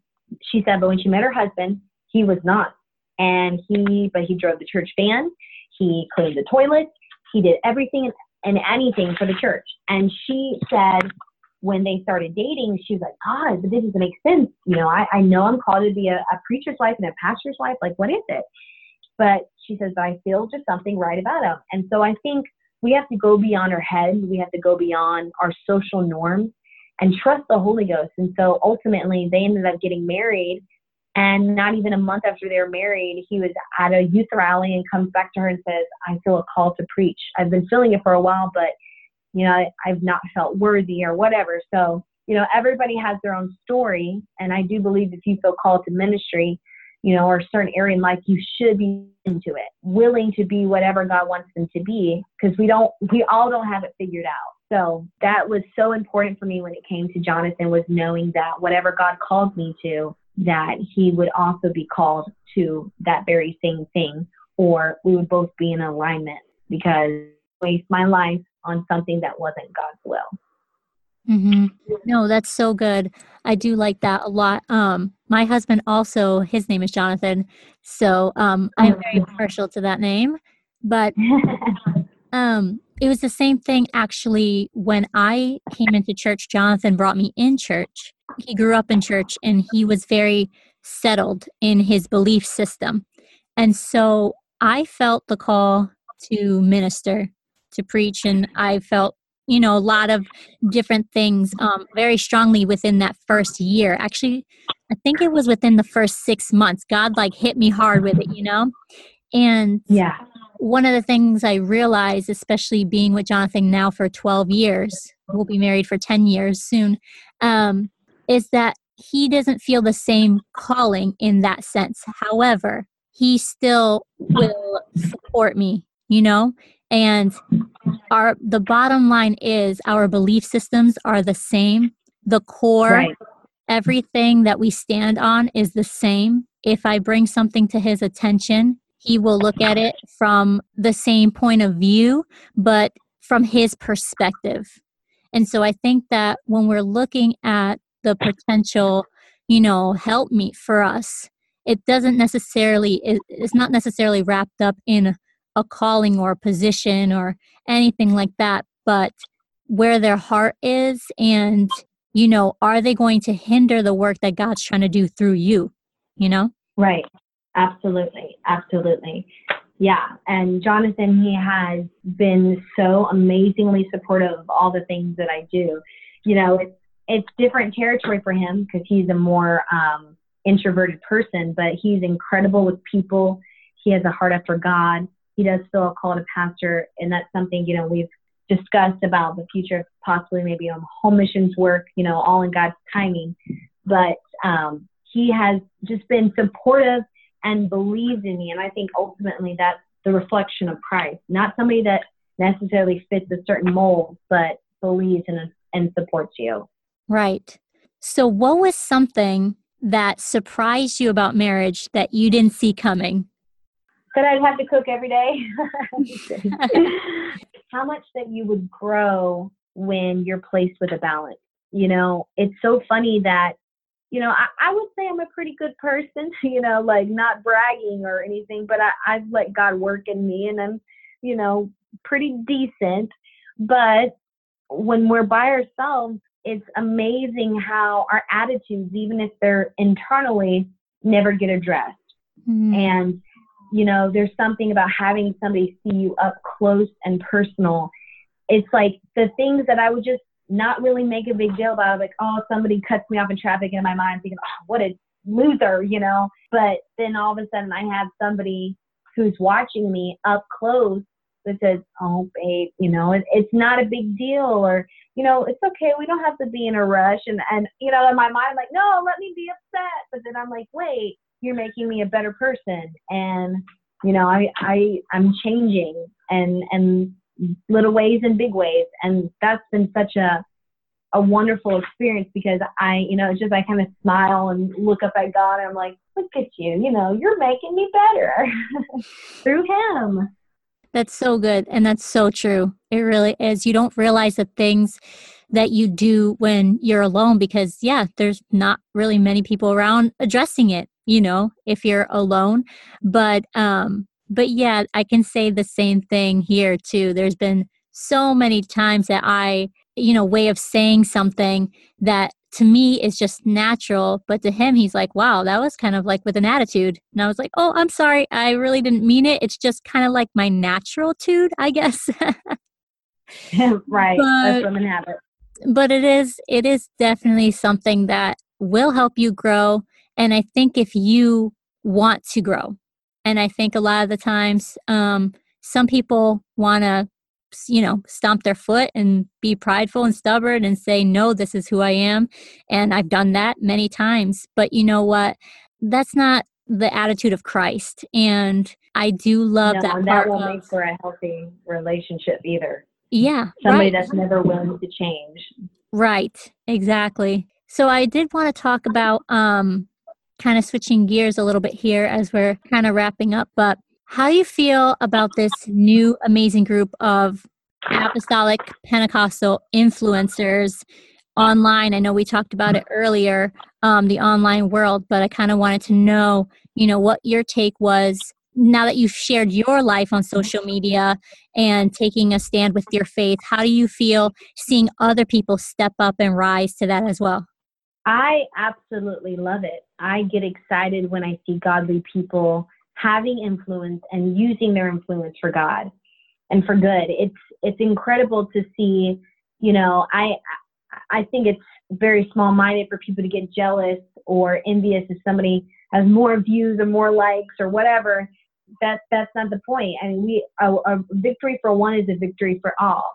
B: she said, but when she met her husband, he was not. And he, but he drove the church van, he cleaned the toilets, he did everything and anything for the church. And she said, when they started dating, she was like, God, but this doesn't make sense. You know, I, I know I'm called to be a, a preacher's wife and a pastor's wife. Like, what is it? But she says, I feel just something right about him. And so I think we have to go beyond our head. We have to go beyond our social norms and trust the Holy Ghost. And so ultimately, they ended up getting married. And not even a month after they were married, he was at a youth rally and comes back to her and says, I feel a call to preach. I've been feeling it for a while, but you know, I, I've not felt worthy or whatever. So, you know, everybody has their own story. And I do believe if you feel called to ministry, you know, or a certain area in life, you should be into it, willing to be whatever God wants them to be, because we don't, we all don't have it figured out. So that was so important for me when it came to Jonathan was knowing that whatever God called me to, that he would also be called to that very same thing, or we would both be in alignment because waste my life on something that wasn't God's will.
A: Mm-hmm. No, that's so good. I do like that a lot. Um, my husband also, his name is Jonathan, so um, I'm very mm-hmm. partial to that name. But um, it was the same thing actually when I came into church. Jonathan brought me in church. He grew up in church, and he was very settled in his belief system, and so I felt the call to minister to preach and i felt you know a lot of different things um, very strongly within that first year. Actually i think it was within the first six months god like hit me hard with it you know? And
B: yeah.
A: one of the things i realized especially being with jonathan now for 12 years we'll be married for 10 years soon um, is that he doesn't feel the same calling in that sense. However he still will support me you know and our the bottom line is our belief systems are the same. The core right. everything that we stand on is the same. If i bring something to his attention he will look at it from the same point of view but from his perspective. And so i think that when we're looking at the potential you know help me for us it doesn't necessarily it's not necessarily wrapped up in a calling or a position or anything like that, but where their heart is and, you know, are they going to hinder the work that God's trying to do through you, you know?
B: Right. Absolutely. Absolutely. Yeah. And Jonathan, he has been so amazingly supportive of all the things that I do. You know, it's, it's different territory for him because he's a more um, introverted person, but he's incredible with people. He has a heart after God he does feel a call to pastor, and that's something you know we've discussed about the future possibly maybe um, home missions work, you know, all in God's timing. But um, he has just been supportive and believed in me, and I think ultimately that's the reflection of Christ, not somebody that necessarily fits a certain mold, but believes and and supports you.
A: Right. So, what was something that surprised you about marriage that you didn't see coming?
B: That I'd have to cook every day. How much that you would grow when you're placed with a balance. You know, it's so funny that, you know, I, I would say I'm a pretty good person, you know, like not bragging or anything, but I, I've let God work in me and I'm, you know, pretty decent. But when we're by ourselves, it's amazing how our attitudes, even if they're internally, never get addressed. Mm. And you know, there's something about having somebody see you up close and personal. It's like the things that I would just not really make a big deal about, like, oh, somebody cuts me off in traffic, and in my mind thinking, oh, what a loser, you know. But then all of a sudden, I have somebody who's watching me up close that says, oh, babe, you know, it, it's not a big deal, or you know, it's okay. We don't have to be in a rush. And and you know, in my mind, I'm like, no, let me be upset. But then I'm like, wait, you're making me a better person. And you know i i i'm changing and and little ways and big ways. And that's been such a a wonderful experience because i you know it's just i kind of smile and look up at god and i'm like look at you. You know you're making me better through him.
A: That's so good and that's so true. It really is. You don't realize the things that you do when you're alone because yeah there's not really many people around addressing it you know if you're alone. But um but yeah i can say the same thing here too. There's been so many times that i you know way of saying something that to me is just natural but to him he's like wow that was kind of like with an attitude. And i was like oh i'm sorry. I really didn't mean it. It's just kind of like my natural tude i guess.
B: Right. But, that's women have it
A: but it is it is definitely something that will help you grow and i think if you want to grow and i think a lot of the times um, some people want to you know stomp their foot and be prideful and stubborn and say no this is who i am and i've done that many times. But you know what? That's not the attitude of christ and i do love
B: no,
A: that
B: that won't make for a healthy relationship either.
A: Yeah
B: somebody right. that's never willing to change.
A: Right exactly. So i did want to talk about um kind of switching gears a little bit here as we're kind of wrapping up but how do you feel about this new amazing group of apostolic Pentecostal influencers online? I know we talked about it earlier, um, the online world, but I kind of wanted to know, you know, what your take was now that you've shared your life on social media and taking a stand with your faith. How do you feel seeing other people step up and rise to that as well?
B: I absolutely love it. I get excited when I see godly people having influence and using their influence for God and for good. It's it's incredible to see, you know, I I think it's very small minded for people to get jealous or envious if somebody has more views or more likes or whatever. That's that's not the point. I mean, we a, a victory for one is a victory for all.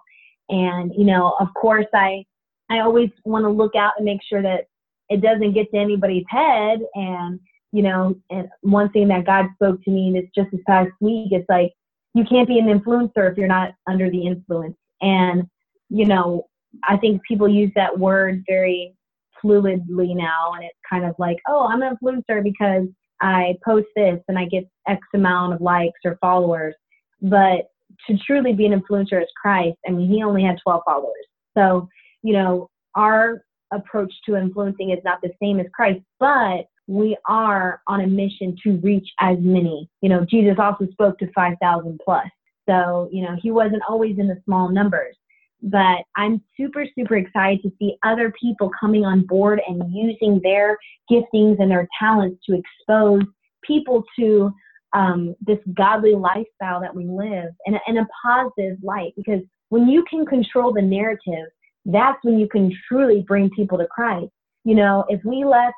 B: And you know, of course, I I always want to look out and make sure that it doesn't get to anybody's head and you know, and one thing that God spoke to me and it's just this past week it's like, you can't be an influencer if you're not under the influence. And, you know, I think people use that word very fluidly now. And it's kind of like, oh, I'm an influencer because I post this and I get X amount of likes or followers. But to truly be an influencer is Christ. I mean, he only had 12 followers. So, you know, our approach to influencing is not the same as Christ, but we are on a mission to reach as many. You know, Jesus also spoke to 5,000 plus. So, you know, he wasn't always in the small numbers. But I'm super, super excited to see other people coming on board and using their giftings and their talents to expose people to um, this godly lifestyle that we live in a, in a positive light. Because when you can control the narrative, that's when you can truly bring people to Christ. You know, if we left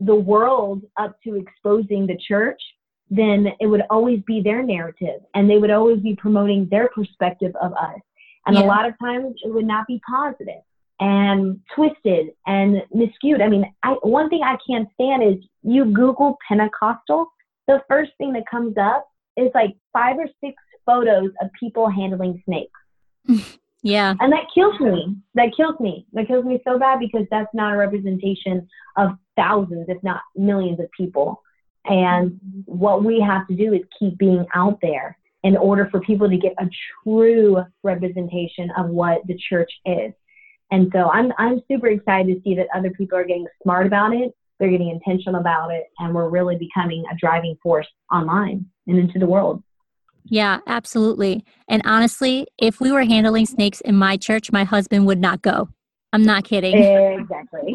B: the world up to exposing the church, then it would always be their narrative and they would always be promoting their perspective of us. And yeah. a lot of times it would not be positive and twisted and miscued. I mean, I, one thing I can't stand is you Google Pentecostal, the first thing that comes up is like five or six photos of people handling snakes.
A: Yeah.
B: And that kills me. That kills me. That kills me so bad because that's not a representation of thousands, if not millions of people. And what we have to do is keep being out there in order for people to get a true representation of what the church is. And so I'm I'm super excited to see that other people are getting smart about it, they're getting intentional about it, and we're really becoming a driving force online and into the world.
A: Yeah, absolutely. And honestly, if we were handling snakes in my church, my husband would not go. I'm not kidding.
B: Exactly.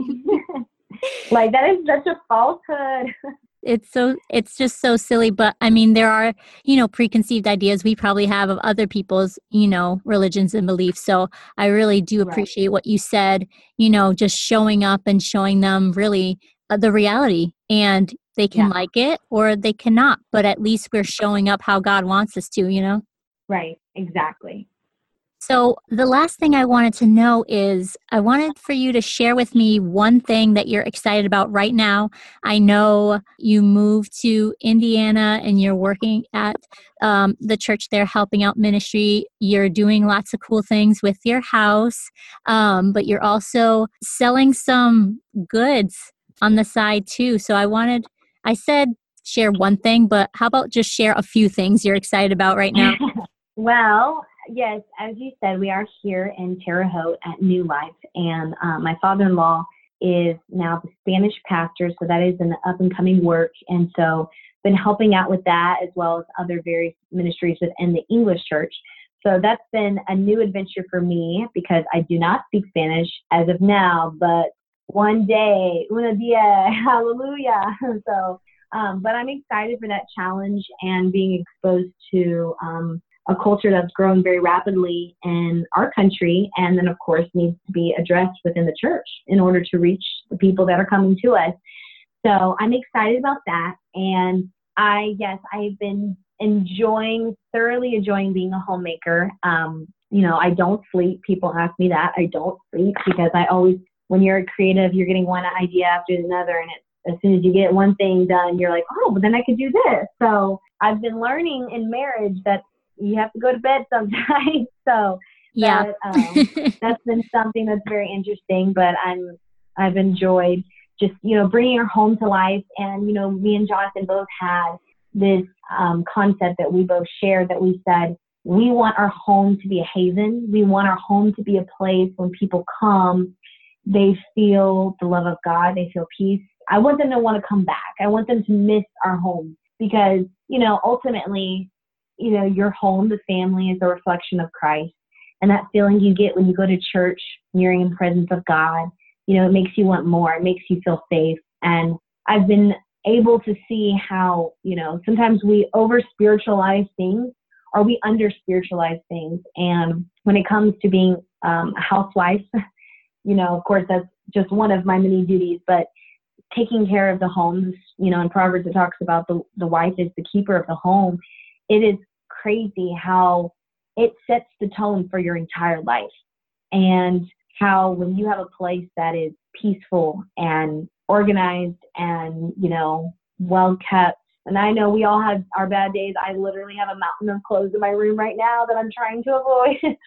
B: like that is such a falsehood.
A: it's so it's just so silly but i mean there are you know preconceived ideas we probably have of other people's you know religions and beliefs so i really do appreciate right. what you said you know just showing up and showing them really uh, the reality and they can yeah. like it or they cannot, but at least we're showing up how God wants us to, you know?
B: Right, exactly.
A: So, the last thing I wanted to know is I wanted for you to share with me one thing that you're excited about right now. I know you moved to Indiana and you're working at um, the church there, helping out ministry. You're doing lots of cool things with your house, um, but you're also selling some goods on the side too. So, I wanted I said share one thing, but how about just share a few things you're excited about right now?
B: well, yes, as you said, we are here in Terre Haute at New Life, and uh, my father-in-law is now the Spanish pastor, so that is an up and coming work, and so been helping out with that as well as other various ministries within the English church. So that's been a new adventure for me because I do not speak Spanish as of now, but one day, una dia, hallelujah. So, um, but I'm excited for that challenge and being exposed to um, a culture that's growing very rapidly in our country, and then of course needs to be addressed within the church in order to reach the people that are coming to us. So I'm excited about that, and I yes, I've been enjoying thoroughly enjoying being a homemaker. Um, you know, I don't sleep. People ask me that. I don't sleep because I always, when you're creative, you're getting one idea after another, and it's as soon as you get one thing done, you're like, oh, but then I could do this. So I've been learning in marriage that you have to go to bed sometimes. so
A: yeah,
B: that, um, that's been something that's very interesting. But I'm I've enjoyed just you know bringing her home to life, and you know me and Jonathan both had this um, concept that we both shared that we said we want our home to be a haven. We want our home to be a place when people come, they feel the love of God, they feel peace. I want them to want to come back. I want them to miss our home because, you know, ultimately you know, your home, the family, is a reflection of Christ. And that feeling you get when you go to church, you're in the presence of God, you know, it makes you want more. It makes you feel safe. And I've been able to see how, you know, sometimes we over spiritualize things or we under spiritualize things. And when it comes to being um, a housewife, you know, of course, that's just one of my many duties, but taking care of the homes, you know, in Proverbs it talks about the, the wife is the keeper of the home. It is crazy how it sets the tone for your entire life. And how when you have a place that is peaceful and organized and, you know, well kept. And I know we all have our bad days. I literally have a mountain of clothes in my room right now that I'm trying to avoid.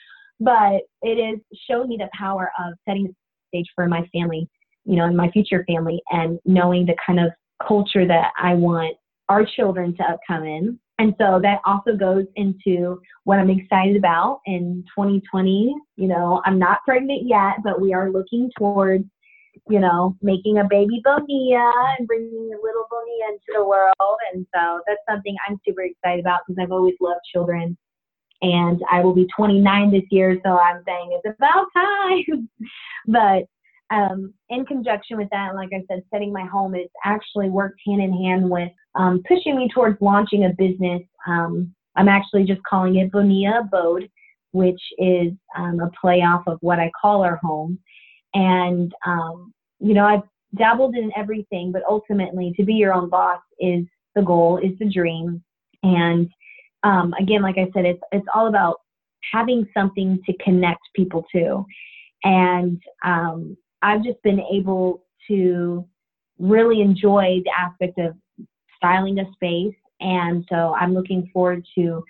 B: but it is showing me the power of setting the stage for my family, you know, and my future family and knowing the kind of culture that I want our children to come in and so that also goes into what I'm excited about in 2020. You know, I'm not pregnant yet, but we are looking towards, you know, making a baby Bonilla and bringing a little Bonilla into the world. And so that's something I'm super excited about because I've always loved children. And I will be 29 this year, so I'm saying it's about time. but um, in conjunction with that, like I said, setting my home is actually worked hand in hand with um, pushing me towards launching a business. Um, I'm actually just calling it Bonilla Abode, which is um, a play off of what I call our home. And, um, you know, I've dabbled in everything, but ultimately to be your own boss is the goal, is the dream. And um, again, like I said, it's, it's all about having something to connect people to. And um, I've just been able to really enjoy the aspect of styling a space. And so I'm looking forward to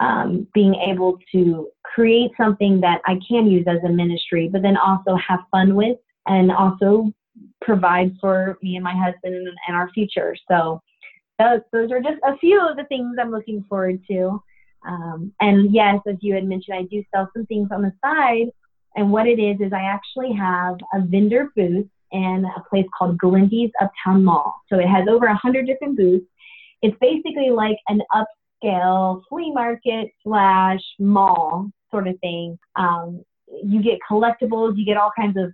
B: um, being able to create something that I can use as a ministry, but then also have fun with and also provide for me and my husband and, and our future. So those, those are just a few of the things I'm looking forward to. Um, and yes, as you had mentioned, I do sell some things on the side and what it is, is I actually have a vendor booth in a place called Glendy's Uptown Mall. So it has over 100 different booths. It's basically like an upscale flea market slash mall sort of thing. Um, you get collectibles, you get all kinds of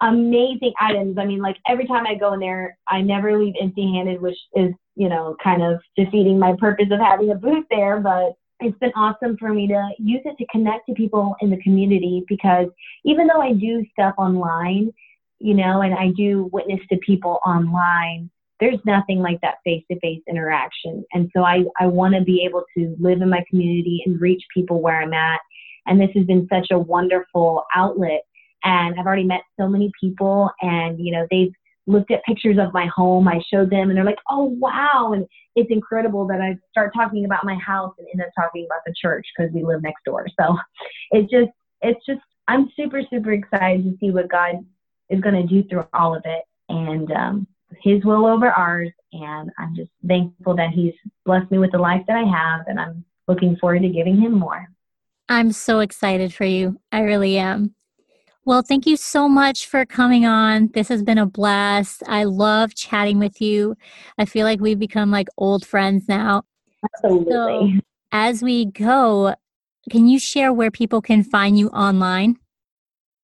B: amazing items. I mean, like every time I go in there, I never leave empty handed, which is, you know, kind of defeating my purpose of having a booth there. But it's been awesome for me to use it to connect to people in the community because even though I do stuff online, you know, and I do witness to people online, there's nothing like that face to face interaction. And so I, I want to be able to live in my community and reach people where I'm at. And this has been such a wonderful outlet. And I've already met so many people, and, you know, they've looked at pictures of my home. I showed them and they're like, oh, wow. And it's incredible that I start talking about my house and end up talking about the church because we live next door. So it's just, it's just, I'm super, super excited to see what God is going to do through all of it and um, His will over ours. And I'm just thankful that He's blessed me with the life that I have. And I'm looking forward to giving Him more.
A: I'm so excited for you. I really am. Well, thank you so much for coming on. This has been a blast. I love chatting with you. I feel like we've become like old friends now.
B: Absolutely. So,
A: as we go, can you share where people can find you online?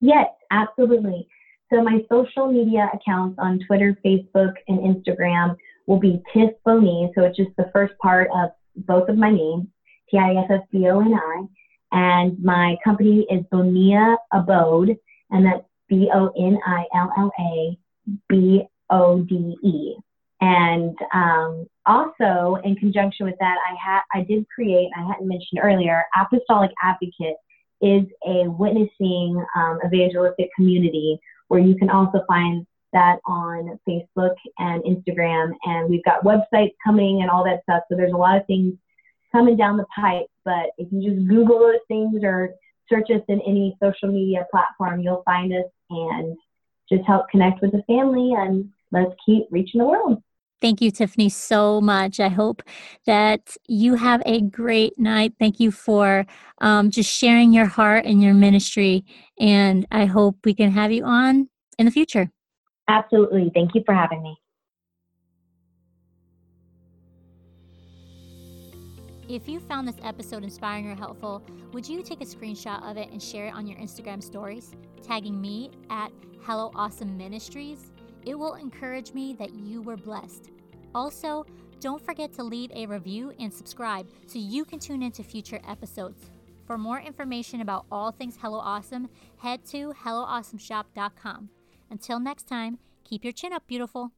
B: Yes, absolutely. So my social media accounts on Twitter, Facebook, and Instagram will be Tiff Boni. So it's just the first part of both of my names, T-I-F-F-B-O-N-I. And my company is Bonilla Abode, and that's B-O-N-I-L-L-A B-O-D-E. And um, also, in conjunction with that, I had I did create. I hadn't mentioned earlier. Apostolic Advocate is a witnessing um, evangelistic community where you can also find that on Facebook and Instagram. And we've got websites coming and all that stuff. So there's a lot of things coming down the pipe. But if you just Google those things or search us in any social media platform, you'll find us and just help connect with the family and let's keep reaching the world.
A: Thank you, Tiffany, so much. I hope that you have a great night. Thank you for um, just sharing your heart and your ministry. And I hope we can have you on in the future.
B: Absolutely. Thank you for having me.
A: If you found this episode inspiring or helpful, would you take a screenshot of it and share it on your Instagram stories, tagging me at Hello Awesome Ministries? It will encourage me that you were blessed. Also, don't forget to leave a review and subscribe so you can tune into future episodes. For more information about all things Hello Awesome, head to HelloAwesomeShop.com. Until next time, keep your chin up, beautiful.